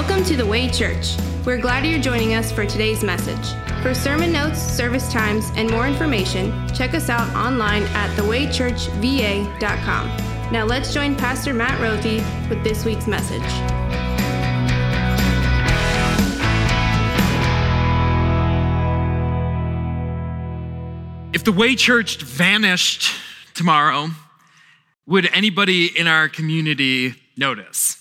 Welcome to the Way Church. We're glad you're joining us for today's message. For sermon notes, service times, and more information, check us out online at thewaychurchva.com. Now let's join Pastor Matt Rothy with this week's message. If the Way Church vanished tomorrow, would anybody in our community notice?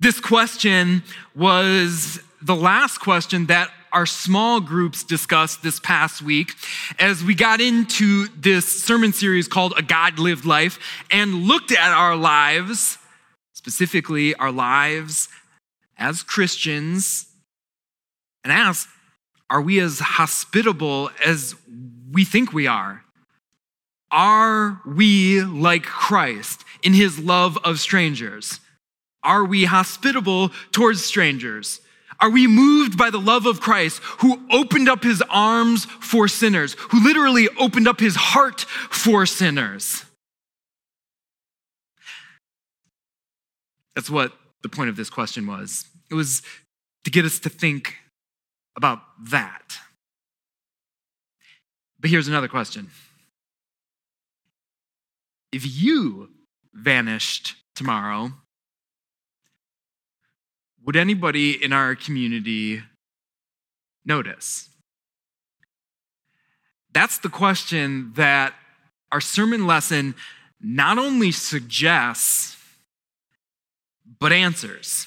This question was the last question that our small groups discussed this past week as we got into this sermon series called A God Lived Life and looked at our lives, specifically our lives as Christians, and asked, are we as hospitable as we think we are? Are we like Christ in his love of strangers? Are we hospitable towards strangers? Are we moved by the love of Christ who opened up his arms for sinners, who literally opened up his heart for sinners? That's what the point of this question was. It was to get us to think about that. But here's another question If you vanished tomorrow, would anybody in our community notice? That's the question that our sermon lesson not only suggests, but answers.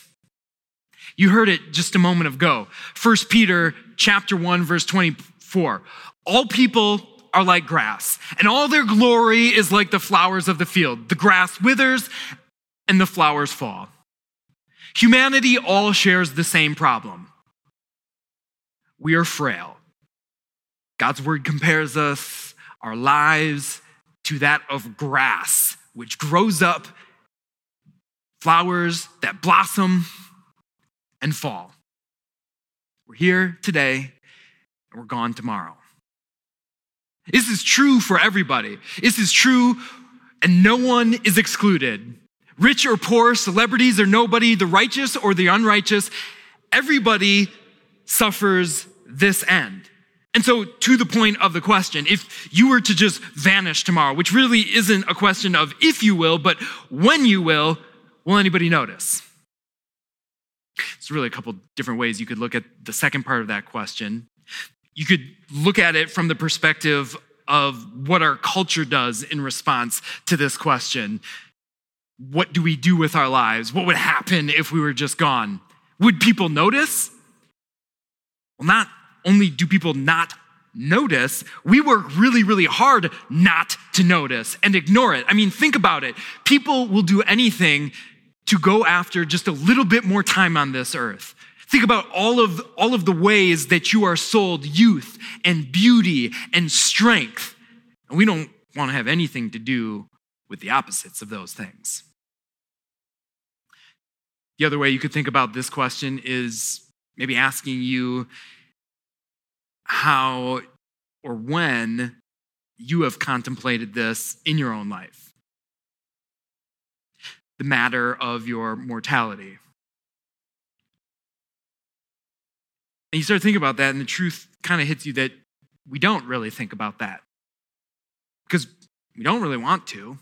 You heard it just a moment ago. 1 Peter chapter 1 verse 24. All people are like grass, and all their glory is like the flowers of the field. The grass withers and the flowers fall. Humanity all shares the same problem. We are frail. God's word compares us, our lives, to that of grass, which grows up, flowers that blossom and fall. We're here today and we're gone tomorrow. This is true for everybody. This is true, and no one is excluded. Rich or poor, celebrities or nobody, the righteous or the unrighteous, everybody suffers this end. And so, to the point of the question, if you were to just vanish tomorrow, which really isn't a question of if you will, but when you will, will anybody notice? It's really a couple different ways you could look at the second part of that question. You could look at it from the perspective of what our culture does in response to this question what do we do with our lives? What would happen if we were just gone? Would people notice? Well, not only do people not notice, we work really, really hard not to notice and ignore it. I mean, think about it. People will do anything to go after just a little bit more time on this earth. Think about all of, all of the ways that you are sold youth and beauty and strength. And we don't want to have anything to do with the opposites of those things. The other way you could think about this question is maybe asking you how or when you have contemplated this in your own life the matter of your mortality. And you start thinking about that, and the truth kind of hits you that we don't really think about that because we don't really want to.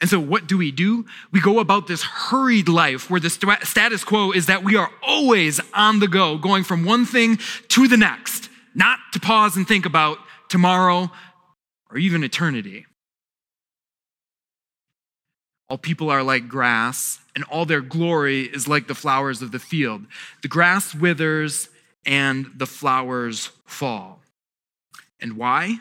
And so, what do we do? We go about this hurried life where the st- status quo is that we are always on the go, going from one thing to the next, not to pause and think about tomorrow or even eternity. All people are like grass, and all their glory is like the flowers of the field. The grass withers and the flowers fall. And why?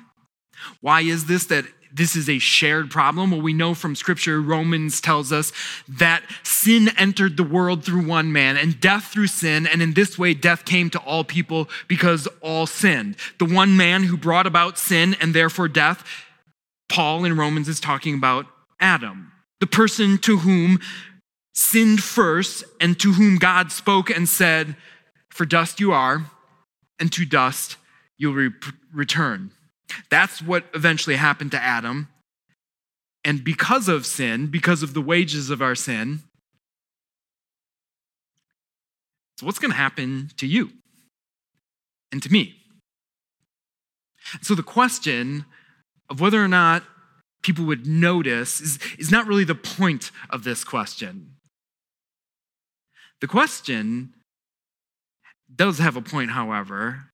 Why is this that this is a shared problem? Well, we know from scripture, Romans tells us that sin entered the world through one man and death through sin. And in this way, death came to all people because all sinned. The one man who brought about sin and therefore death, Paul in Romans is talking about Adam, the person to whom sinned first and to whom God spoke and said, For dust you are, and to dust you'll re- return. That's what eventually happened to Adam. And because of sin, because of the wages of our sin, So, what's going to happen to you and to me? So, the question of whether or not people would notice is, is not really the point of this question. The question does have a point, however,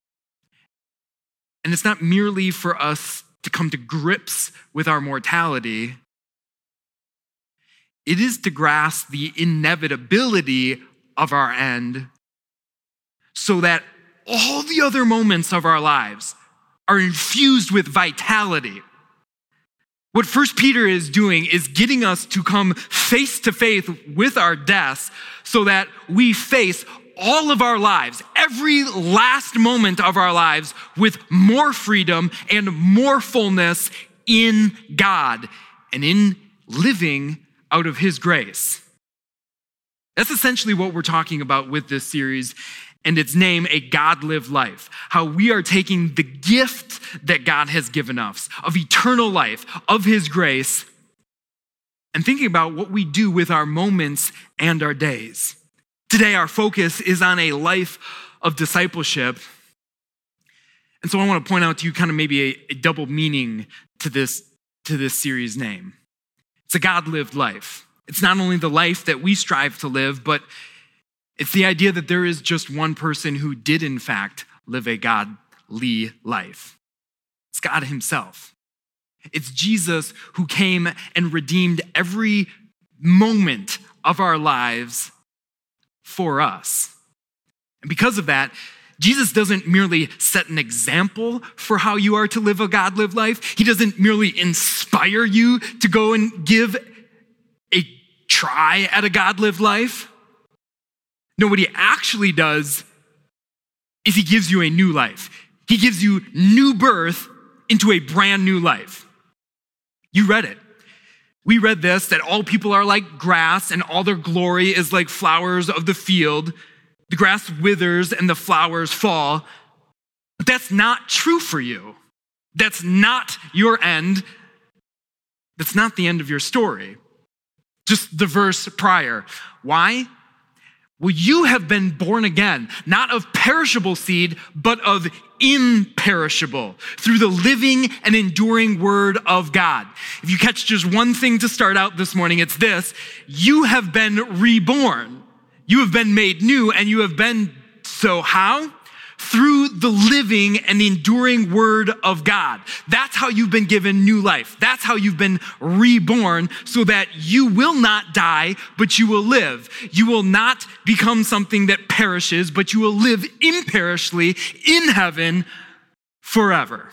and it's not merely for us to come to grips with our mortality, it is to grasp the inevitability of our end so that all the other moments of our lives are infused with vitality. What First Peter is doing is getting us to come face to face with our deaths so that we face all of our lives, every last moment of our lives, with more freedom and more fullness in God and in living out of His grace. That's essentially what we're talking about with this series and its name, A God Lived Life. How we are taking the gift that God has given us of eternal life, of His grace, and thinking about what we do with our moments and our days. Today, our focus is on a life of discipleship. And so I want to point out to you kind of maybe a, a double meaning to this, to this series name. It's a God lived life. It's not only the life that we strive to live, but it's the idea that there is just one person who did, in fact, live a godly life. It's God Himself. It's Jesus who came and redeemed every moment of our lives for us. And because of that, Jesus doesn't merely set an example for how you are to live a God lived life. He doesn't merely inspire you to go and give a try at a God lived life. No, what he actually does is he gives you a new life. He gives you new birth into a brand new life. You read it. We read this that all people are like grass and all their glory is like flowers of the field. The grass withers and the flowers fall. But that's not true for you. That's not your end. That's not the end of your story. Just the verse prior. Why? Well, you have been born again, not of perishable seed, but of imperishable through the living and enduring word of God. If you catch just one thing to start out this morning, it's this. You have been reborn. You have been made new and you have been so how? Through the living and enduring word of God. That's how you've been given new life. That's how you've been reborn so that you will not die, but you will live. You will not become something that perishes, but you will live imperishly in heaven forever.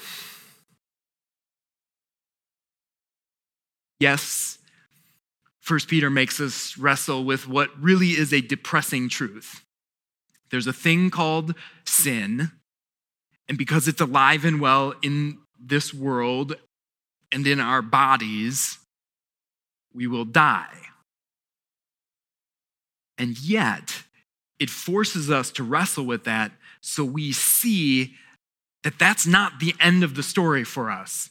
Yes, First Peter makes us wrestle with what really is a depressing truth. There's a thing called sin, and because it's alive and well in this world and in our bodies, we will die. And yet, it forces us to wrestle with that so we see that that's not the end of the story for us.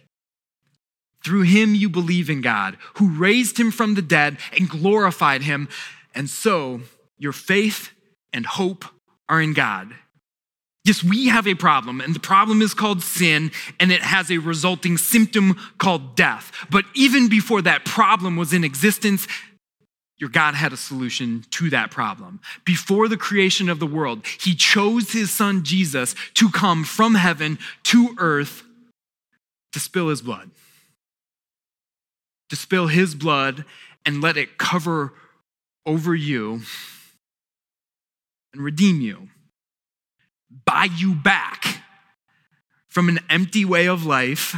Through him you believe in God, who raised him from the dead and glorified him. And so your faith and hope are in God. Yes, we have a problem, and the problem is called sin, and it has a resulting symptom called death. But even before that problem was in existence, your God had a solution to that problem. Before the creation of the world, He chose His Son Jesus to come from heaven to earth to spill His blood to spill his blood and let it cover over you and redeem you, buy you back from an empty way of life,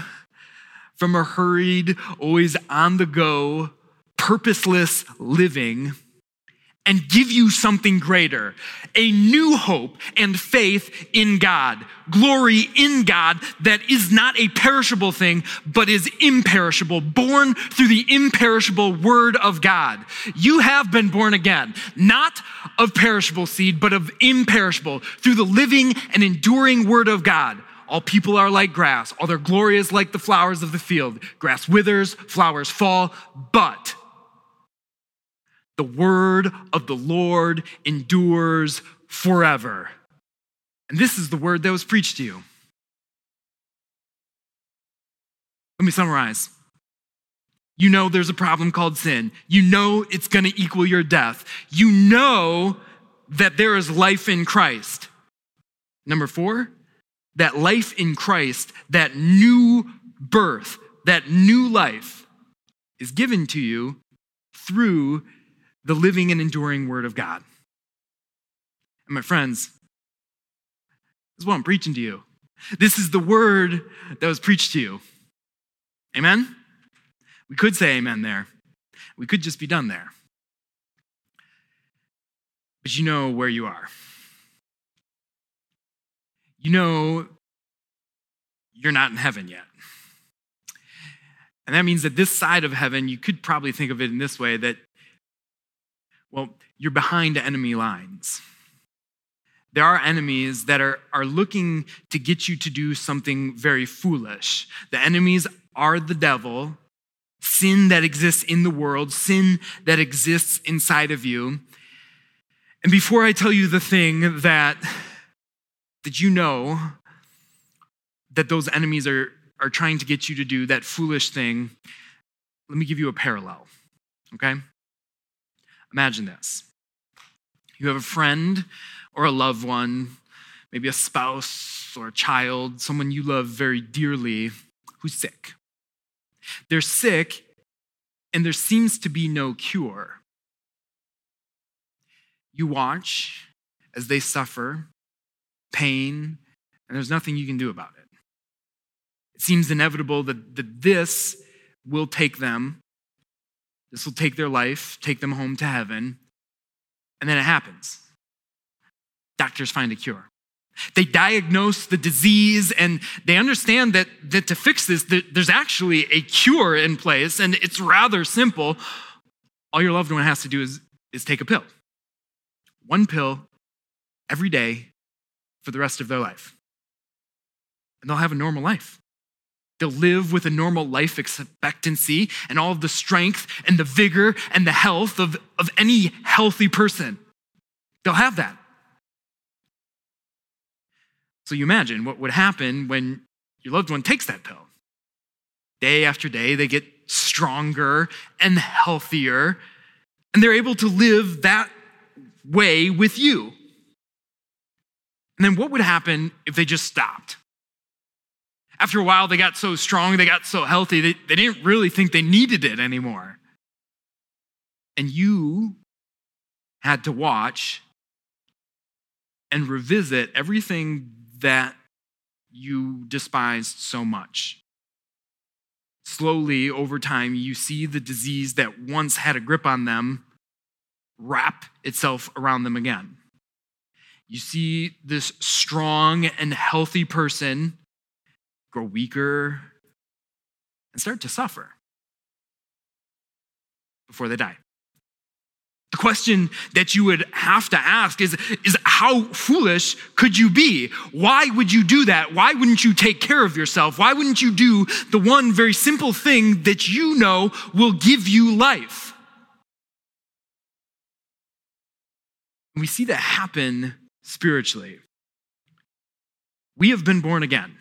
from a hurried, always on the go, purposeless living, and give you something greater a new hope and faith in God, glory in God that is not a perishable thing, but is imperishable, born through the imperishable word of God. You have been born again, not of perishable seed, but of imperishable, through the living and enduring word of God. All people are like grass, all their glory is like the flowers of the field. Grass withers, flowers fall, but the word of the Lord endures forever. And this is the word that was preached to you. Let me summarize. You know there's a problem called sin. You know it's going to equal your death. You know that there is life in Christ. Number four, that life in Christ, that new birth, that new life is given to you through the living and enduring Word of God. And my friends, this is what I'm preaching to you. This is the Word that was preached to you. Amen? We could say amen there. We could just be done there. But you know where you are. You know you're not in heaven yet. And that means that this side of heaven, you could probably think of it in this way that well, you're behind enemy lines. There are enemies that are, are looking to get you to do something very foolish. The enemies are the devil, sin that exists in the world, sin that exists inside of you. And before I tell you the thing that, that you know that those enemies are, are trying to get you to do, that foolish thing, let me give you a parallel, okay? Imagine this you have a friend or a loved one, maybe a spouse or a child, someone you love very dearly, who's sick. They're sick, and there seems to be no cure. You watch as they suffer pain, and there's nothing you can do about it. It seems inevitable that, that this will take them this will take their life, take them home to heaven. And then it happens. Doctors find a cure. They diagnose the disease and they understand that, that to fix this, there's actually a cure in place and it's rather simple. All your loved one has to do is, is take a pill. One pill every day for the rest of their life. And they'll have a normal life. They'll live with a normal life expectancy and all of the strength and the vigor and the health of, of any healthy person. They'll have that. So you imagine what would happen when your loved one takes that pill. Day after day, they get stronger and healthier, and they're able to live that way with you. And then what would happen if they just stopped? After a while, they got so strong, they got so healthy, they, they didn't really think they needed it anymore. And you had to watch and revisit everything that you despised so much. Slowly, over time, you see the disease that once had a grip on them wrap itself around them again. You see this strong and healthy person grow weaker, and start to suffer before they die. The question that you would have to ask is, is how foolish could you be? Why would you do that? Why wouldn't you take care of yourself? Why wouldn't you do the one very simple thing that you know will give you life? We see that happen spiritually. We have been born again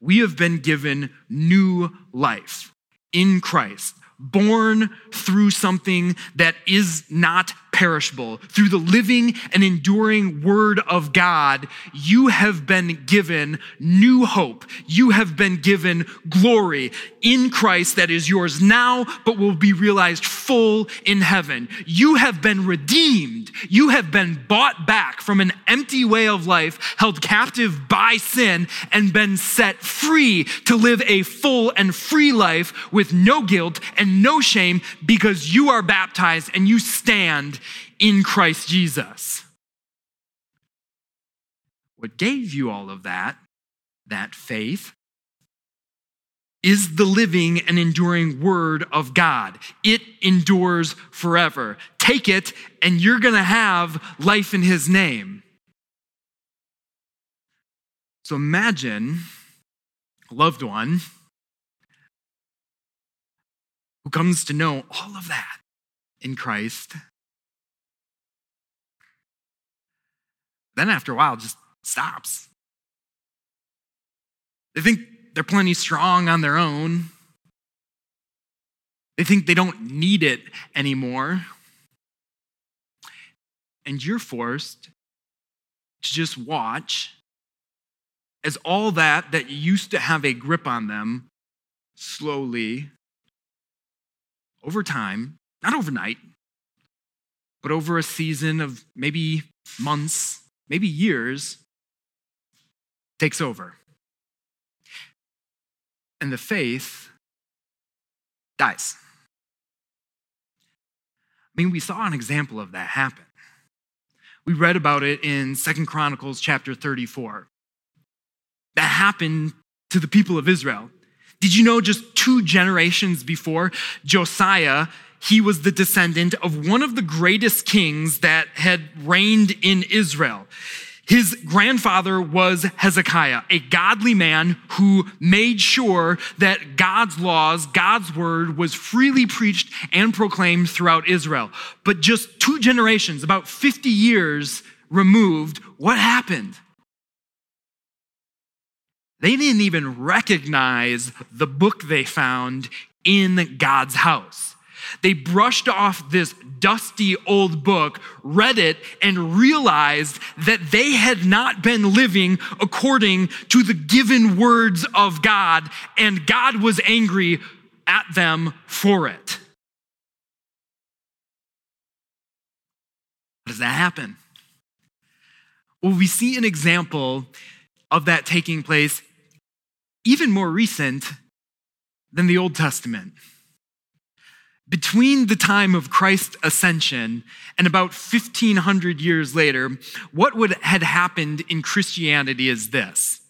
we have been given new life in Christ, born through something that is not perishable. Through the living and enduring word of God, you have been given new hope. You have been given glory in Christ that is yours now, but will be realized full in heaven. You have been redeemed. You have been bought back from an empty way of life, held captive by sin, and been set free to live a full and free life with no guilt and no shame because you are baptized and you stand in Christ Jesus. What gave you all of that, that faith, is the living and enduring word of God. It endures forever. Take it, and you're going to have life in his name. So imagine a loved one who comes to know all of that in Christ. Then, after a while, just stops. They think they're plenty strong on their own. They think they don't need it anymore. And you're forced to just watch as all that that used to have a grip on them slowly, over time, not overnight, but over a season of maybe months, maybe years, takes over. And the faith dies. I mean, we saw an example of that happen. We read about it in Second Chronicles chapter 34 that happened to the people of Israel. Did you know just two generations before Josiah, he was the descendant of one of the greatest kings that had reigned in Israel. His grandfather was Hezekiah, a godly man who made sure that God's laws, God's word was freely preached and proclaimed throughout Israel. But just two generations, about 50 years removed, what happened? They didn't even recognize the book they found in God's house. They brushed off this dusty old book, read it, and realized that they had not been living according to the given words of God, and God was angry at them for it. How does that happen? Well, we see an example of that taking place even more recent than the Old Testament. Between the time of Christ's ascension and about 1500 years later, what would had happened in Christianity is this.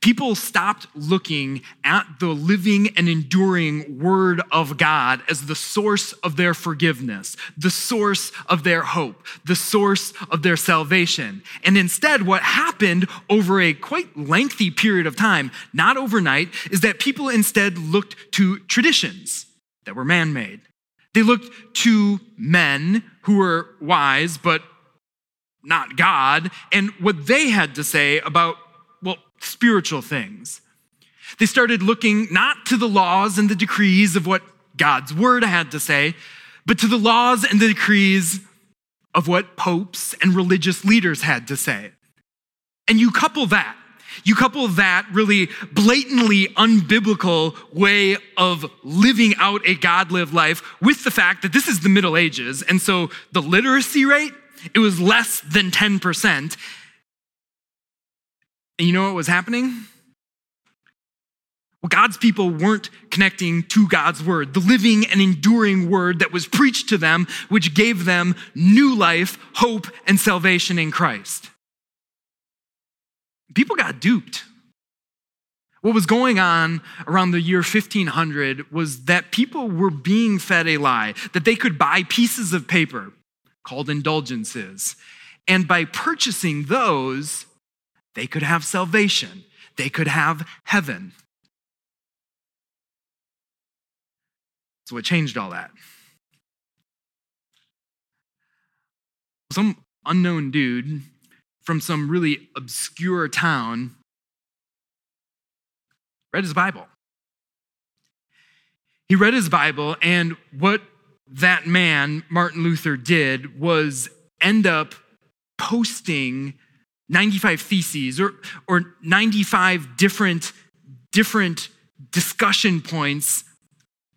People stopped looking at the living and enduring Word of God as the source of their forgiveness, the source of their hope, the source of their salvation. And instead, what happened over a quite lengthy period of time, not overnight, is that people instead looked to traditions that were man made. They looked to men who were wise, but not God, and what they had to say about well, spiritual things. They started looking not to the laws and the decrees of what God's word had to say, but to the laws and the decrees of what popes and religious leaders had to say. And you couple that, you couple that really blatantly unbiblical way of living out a God lived life with the fact that this is the Middle Ages. And so the literacy rate, it was less than 10%. And you know what was happening? Well, God's people weren't connecting to God's word, the living and enduring word that was preached to them, which gave them new life, hope, and salvation in Christ. People got duped. What was going on around the year 1500 was that people were being fed a lie, that they could buy pieces of paper called indulgences. And by purchasing those, they could have salvation, they could have heaven. So, what changed all that? Some unknown dude from some really obscure town read his Bible. He read his Bible, and what that man, Martin Luther, did was end up posting 95 theses or, or 95 different, different discussion points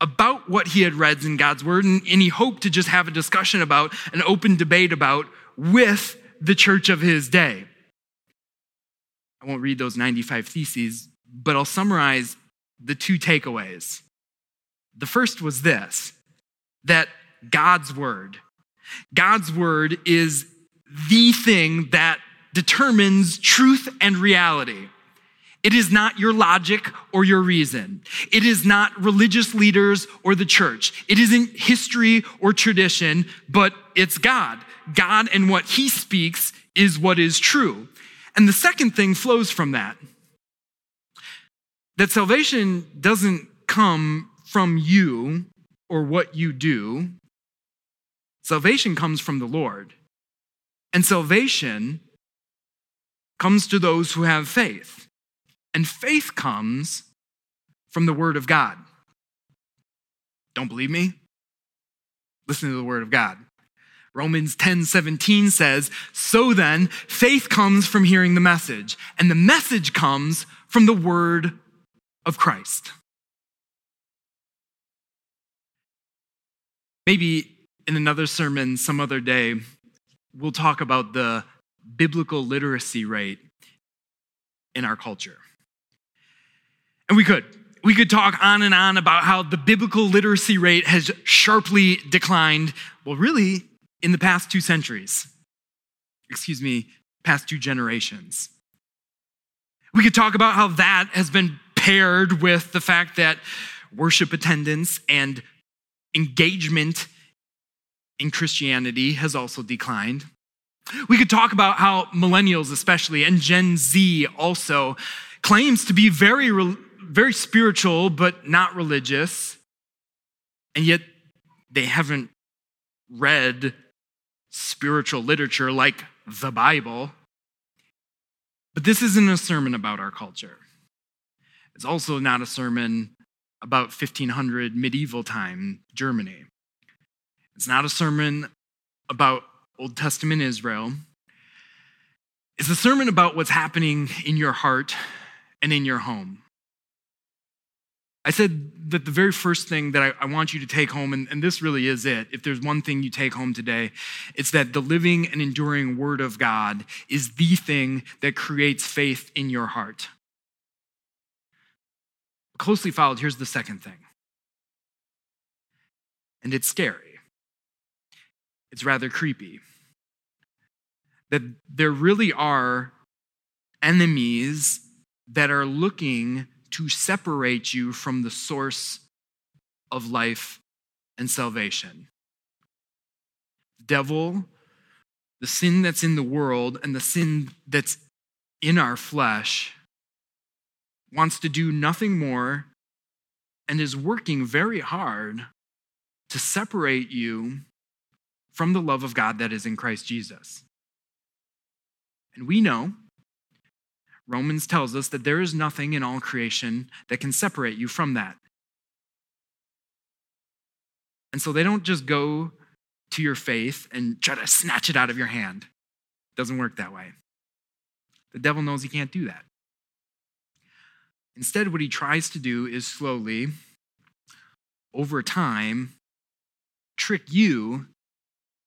about what he had read in God's word, and, and he hoped to just have a discussion about, an open debate about with the church of his day. I won't read those 95 theses, but I'll summarize the two takeaways. The first was this that God's word, God's word is the thing that determines truth and reality. It is not your logic or your reason. It is not religious leaders or the church. It isn't history or tradition, but it's God. God and what he speaks is what is true. And the second thing flows from that that salvation doesn't come from you or what you do, salvation comes from the Lord. And salvation comes to those who have faith. And faith comes from the Word of God. Don't believe me? Listen to the Word of God. Romans 10 17 says, So then, faith comes from hearing the message, and the message comes from the Word of Christ. Maybe in another sermon some other day, we'll talk about the biblical literacy rate in our culture. And we could. We could talk on and on about how the biblical literacy rate has sharply declined, well, really, in the past two centuries. Excuse me, past two generations. We could talk about how that has been paired with the fact that worship attendance and engagement in Christianity has also declined. We could talk about how millennials, especially, and Gen Z also, claims to be very, very spiritual, but not religious. And yet they haven't read spiritual literature like the Bible. But this isn't a sermon about our culture. It's also not a sermon about 1500 medieval time Germany. It's not a sermon about Old Testament Israel. It's a sermon about what's happening in your heart and in your home. I said that the very first thing that I, I want you to take home, and, and, this really is it, if there's one thing you take home today, it's that the living and enduring Word of God is the thing that creates faith in your heart. Closely followed, here's the second thing. And it's scary, it's rather creepy. That there really are enemies that are looking to separate you from the source of life and salvation. The devil, the sin that's in the world, and the sin that's in our flesh wants to do nothing more and is working very hard to separate you from the love of God that is in Christ Jesus. And we know, Romans tells us that there is nothing in all creation that can separate you from that. And so they don't just go to your faith and try to snatch it out of your hand. It doesn't work that way. The devil knows he can't do that. Instead, what he tries to do is slowly, over time, trick you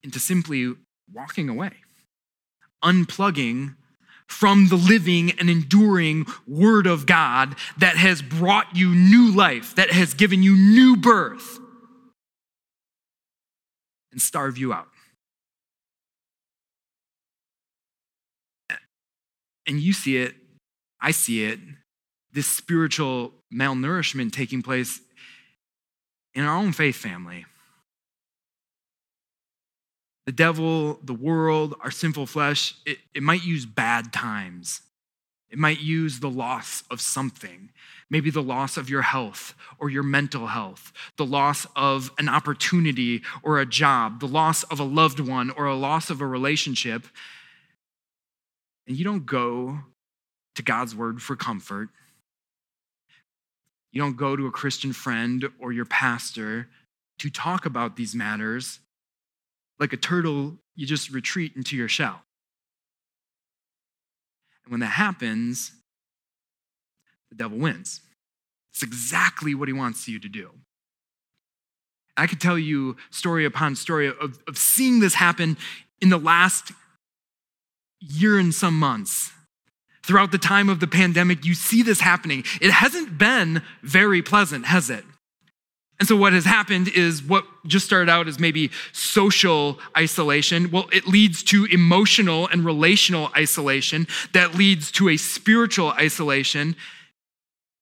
into simply walking away, unplugging from the living and enduring Word of God that has brought you new life, that has given you new birth, and starve you out. And you see it, I see it, this spiritual malnourishment taking place in our own faith family. The devil, the world, our sinful flesh, it, it might use bad times. It might use the loss of something, maybe the loss of your health or your mental health, the loss of an opportunity or a job, the loss of a loved one or a loss of a relationship. And you don't go to God's word for comfort. You don't go to a Christian friend or your pastor to talk about these matters. Like a turtle, you just retreat into your shell. And when that happens, the devil wins. It's exactly what he wants you to do. I could tell you story upon story of, of seeing this happen in the last year and some months throughout the time of the pandemic, you see this happening. It hasn't been very pleasant, has it? And so, what has happened is what just started out as maybe social isolation. Well, it leads to emotional and relational isolation that leads to a spiritual isolation.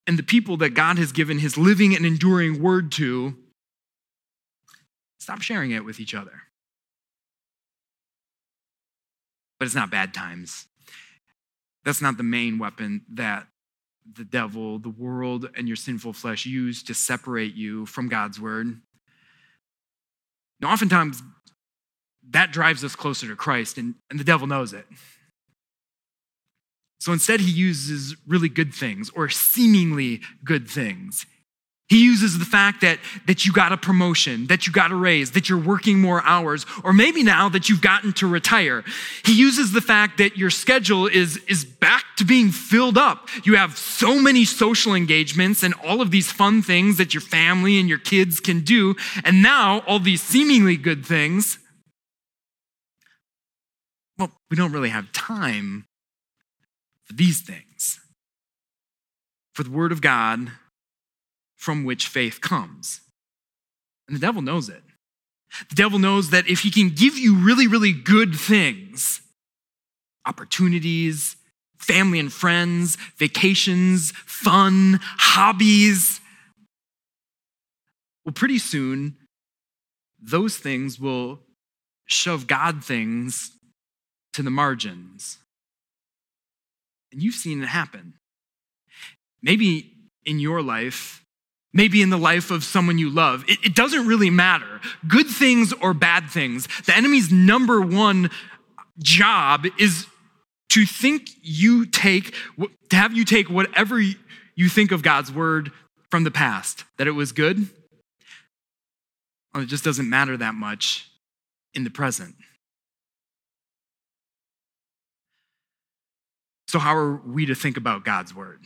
And the people that God has given his living and enduring word to stop sharing it with each other. But it's not bad times. That's not the main weapon that the devil, the world, and your sinful flesh use to separate you from God's word. Now, oftentimes, that drives us closer to Christ, and, and the devil knows it. So instead, he uses really good things or seemingly good things. He uses the fact that, that you got a promotion, that you got a raise, that you're working more hours, or maybe now that you've gotten to retire. He uses the fact that your schedule is, is back to being filled up. You have so many social engagements and all of these fun things that your family and your kids can do. And now all these seemingly good things, well, we don't really have time for these things. For the Word of God from which faith comes. And the devil knows it. The devil knows that if he can give you really, really good things, opportunities, family and friends, vacations, fun, hobbies, well, pretty soon, those things will shove God things to the margins. And you've seen it happen. Maybe in your life, maybe in the life of someone you love. It, it, doesn't really matter. Good things or bad things. The enemy's number one job is to think you take, to have you take whatever you think of God's word from the past, that it was good. Well, it just doesn't matter that much in the present. So, how are we to think about God's word?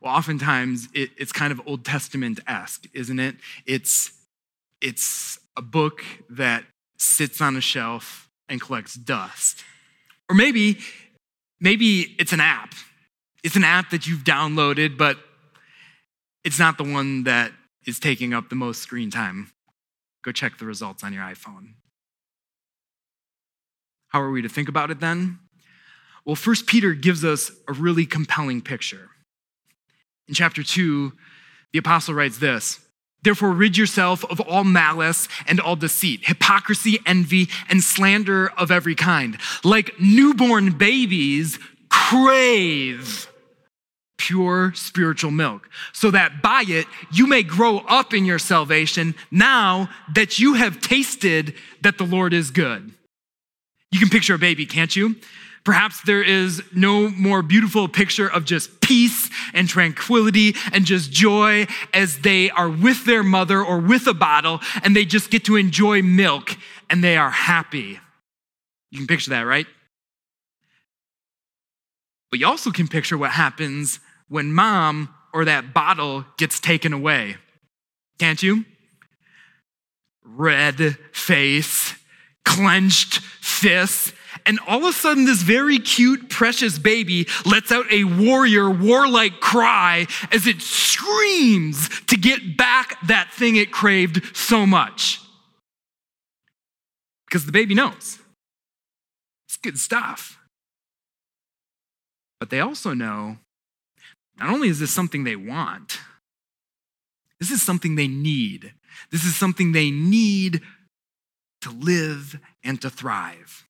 Well, oftentimes it, it's kind of Old Testament esque, isn't it? It's, it's a book that sits on a shelf and collects dust. Or maybe, maybe it's an app. It's an app that you've downloaded, but it's not the one that is taking up the most screen time. Go check the results on your iPhone. How are we to think about it then? Well, First Peter gives us a really compelling picture. In chapter 2, the apostle writes this Therefore, rid yourself of all malice and all deceit, hypocrisy, envy, and slander of every kind. Like newborn babies, crave pure spiritual milk, so that by it you may grow up in your salvation now that you have tasted that the Lord is good. You can picture a baby, can't you? Perhaps there is no more beautiful picture of just peace and tranquility and just joy as they are with their mother or with a bottle and they just get to enjoy milk and they are happy. You can picture that, right? But you also can picture what happens when mom or that bottle gets taken away. Can't you? Red face, clenched fists, and all of a sudden, this very cute, precious baby lets out a warrior, warlike cry as it screams to get back that thing it craved so much. Because the baby knows it's good stuff. But they also know not only is this something they want, this is something they need. This is something they need to live and to thrive.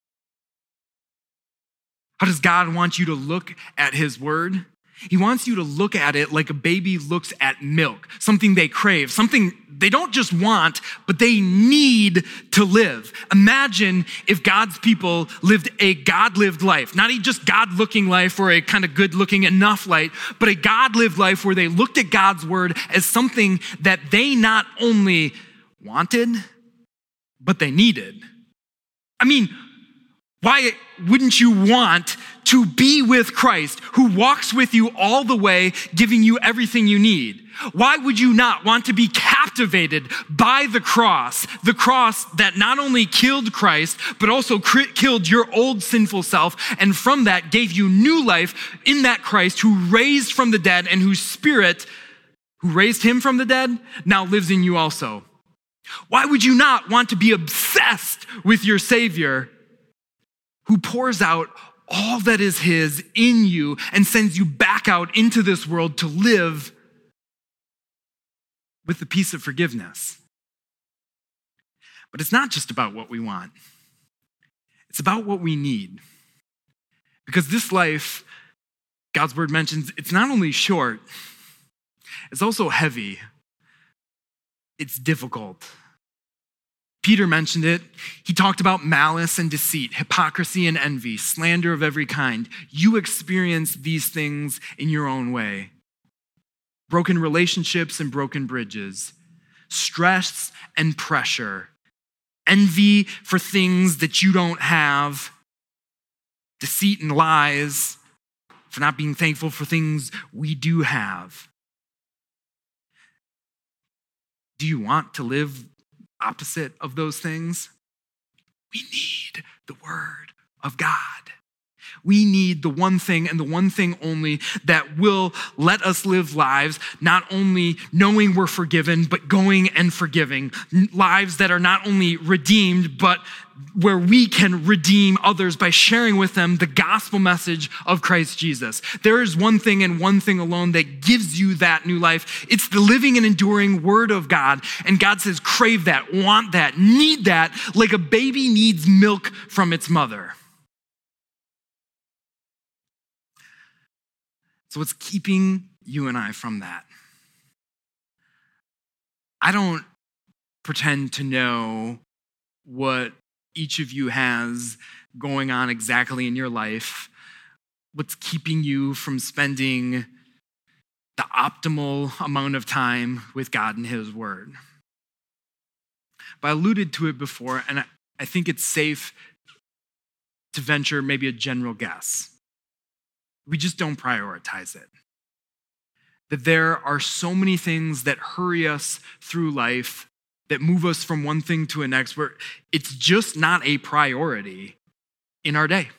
How does God want you to look at His Word? He wants you to look at it like a baby looks at milk, something they crave, something they don't just want, but they need to live. Imagine if God's people lived a God lived life, not a just God looking life or a kind of good looking enough life, but a God lived life where they looked at God's word as something that they not only wanted, but they needed. I mean, why wouldn't you want to be with Christ who walks with you all the way, giving you everything you need? Why would you not want to be captivated by the cross, the cross that not only killed Christ, but also killed your old sinful self, and from that gave you new life in that Christ who raised from the dead and whose spirit who raised him from the dead, now lives in you also. Why would you not want to be obsessed with your Savior who pours out all that is His in you and sends you back out into this world to live with the peace of forgiveness? But it's not just about what we want, it's about what we need. Because this life, God's word mentions, it's not only short, it's also heavy, it's difficult. Peter mentioned it. He talked about malice and deceit, hypocrisy and envy, slander of every kind. You experience these things in your own way broken relationships and broken bridges, stress and pressure, envy for things that you don't have, deceit and lies, for not being thankful for things we do have. Do you want to live opposite of those things? We need the Word of God. We need the one thing and the one thing only that will let us live lives, not only knowing we're forgiven, but going and forgiving. Lives that are not only redeemed, but where we can redeem others by sharing with them the gospel message of Christ Jesus. There is one thing and one thing alone that gives you that new life. It's the living and enduring word of God. And God says, crave that, want that, need that, like a baby needs milk from its mother. So, what's keeping you and I from that? I don't pretend to know what each of you has going on exactly in your life, what's keeping you from spending the optimal amount of time with God and His Word. But I alluded to it before, and I think it's safe to venture maybe a general guess. We just don't prioritize it. That there are so many things that hurry us through life, that move us from one thing to a next, where it's just not a priority in our day.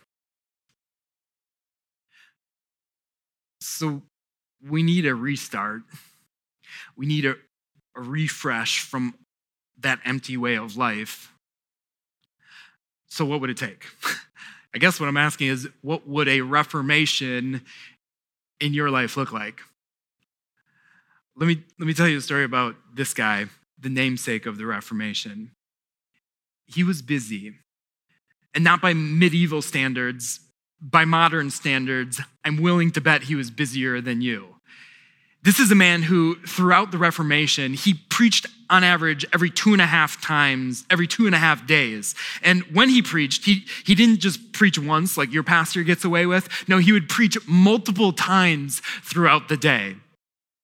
So we need a restart. We need a, a refresh from that empty way of life. So, what would it take? I guess what I'm asking is what would a reformation in your life look like? Let me, let me tell you a story about this guy, the namesake of the Reformation. He was busy, and not by medieval standards, by modern standards, I'm willing to bet he was busier than you. This is a man who, throughout the Reformation, he preached on average every two and a half times, every two and a half days. And when he preached, he, he didn't just preach once like your pastor gets away with. No, he would preach multiple times throughout the day.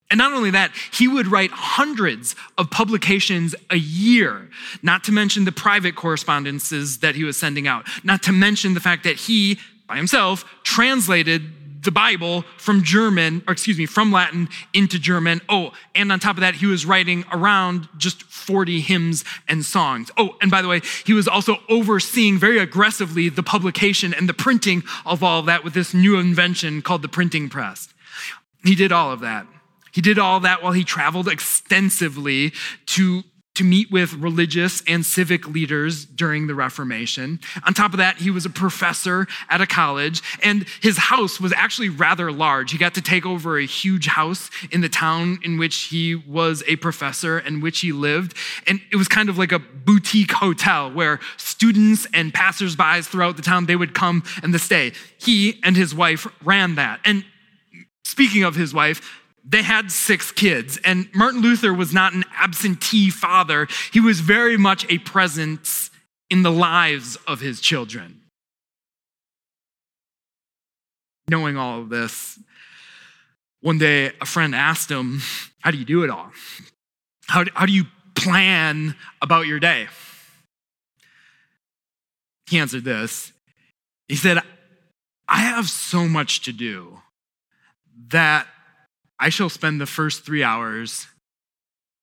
And not only that, he would write hundreds of publications a year, not to mention the private correspondences that he was sending out, not to mention the fact that he, by himself, translated the Bible from German, or excuse me, from Latin into German. Oh, and on top of that, he was writing around just 40 hymns and songs. Oh, and by the way, he was also overseeing very aggressively the publication and the printing of all of that with this new invention called the printing press. He did all of that. He did all that while he traveled extensively to to meet with religious and civic leaders during the Reformation. On top of that, he was a professor at a college, and his house was actually rather large. He got to take over a huge house in the town in which he was a professor and which he lived. And it was kind of like a boutique hotel where students and passersby throughout the town, they would come and stay. He and his wife ran that. And speaking of his wife, they had six kids, and Martin Luther was not an absentee father. He was very much a presence in the lives of his children. Knowing all of this, one day a friend asked him, How do you do it all? How do, how do you plan about your day? He answered this. He said, I have so much to do that I shall spend the first three hours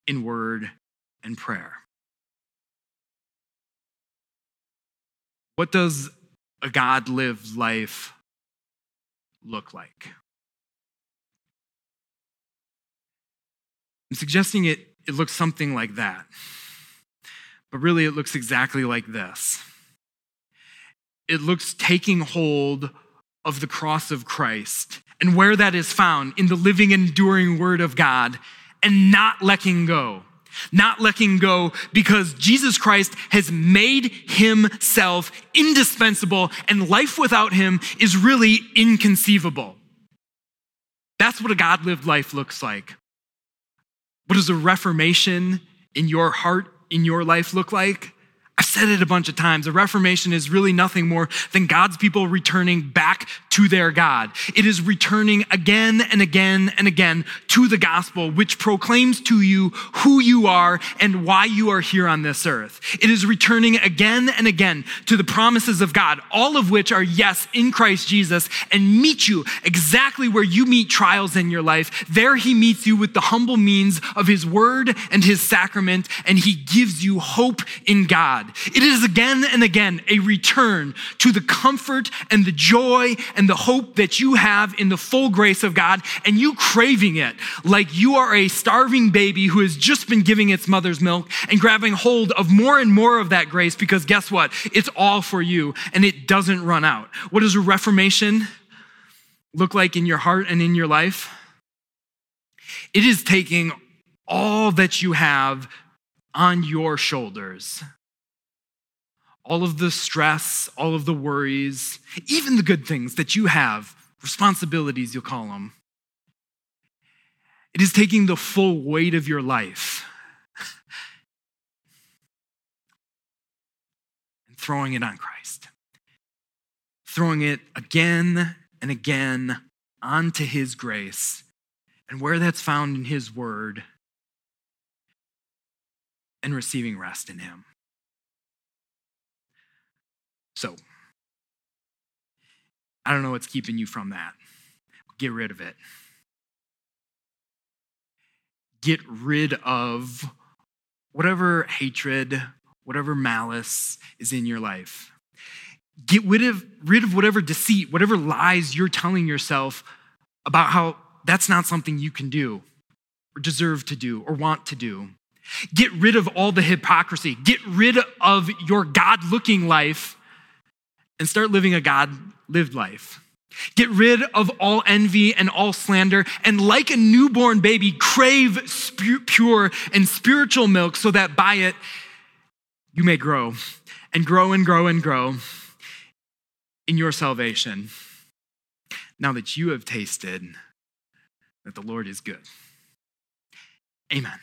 in word and prayer. What does a God lived life look like? I'm suggesting it, it looks something like that. But really, it looks exactly like this it looks taking hold of the cross of Christ and where that is found in the living, enduring word of God and not letting go. Not letting go because Jesus Christ has made himself indispensable and life without him is really inconceivable. That's what a God lived life looks like. What does a reformation in your heart, in your life look like? I've said it a bunch of times. The reformation is really nothing more than God's people returning back to their God. It is returning again and again and again to the gospel, which proclaims to you who you are and why you are here on this earth. It is returning again and again to the promises of God, all of which are yes in Christ Jesus and meet you exactly where you meet trials in your life. There he meets you with the humble means of his word and his sacrament, and he gives you hope in God. It is again and again a return to the comfort and the joy and the hope that you have in the full grace of God and you craving it like you are a starving baby who has just been giving its mother's milk and grabbing hold of more and more of that grace because guess what? It's all for you and it doesn't run out. What does a reformation look like in your heart and in your life? It is taking all that you have on your shoulders all of the stress, all of the worries, even the good things that you have, responsibilities, you'll call them. It is taking the full weight of your life and throwing it on Christ, throwing it again and again onto His grace, and where that's found in His Word, and receiving rest in Him. So, I don't know what's keeping you from that. Get rid of it. Get rid of whatever hatred, whatever malice is in your life. Get rid of, rid of whatever deceit, whatever lies you're telling yourself about how that's not something you can do or deserve to do or want to do. Get rid of all the hypocrisy. Get rid of your God looking life and start living a God lived life. Get rid of all envy and all slander, and like a newborn baby, crave sp- pure and spiritual milk so that by it you may grow and grow and grow and grow in your salvation. Now that you have tasted that the Lord is good. Amen.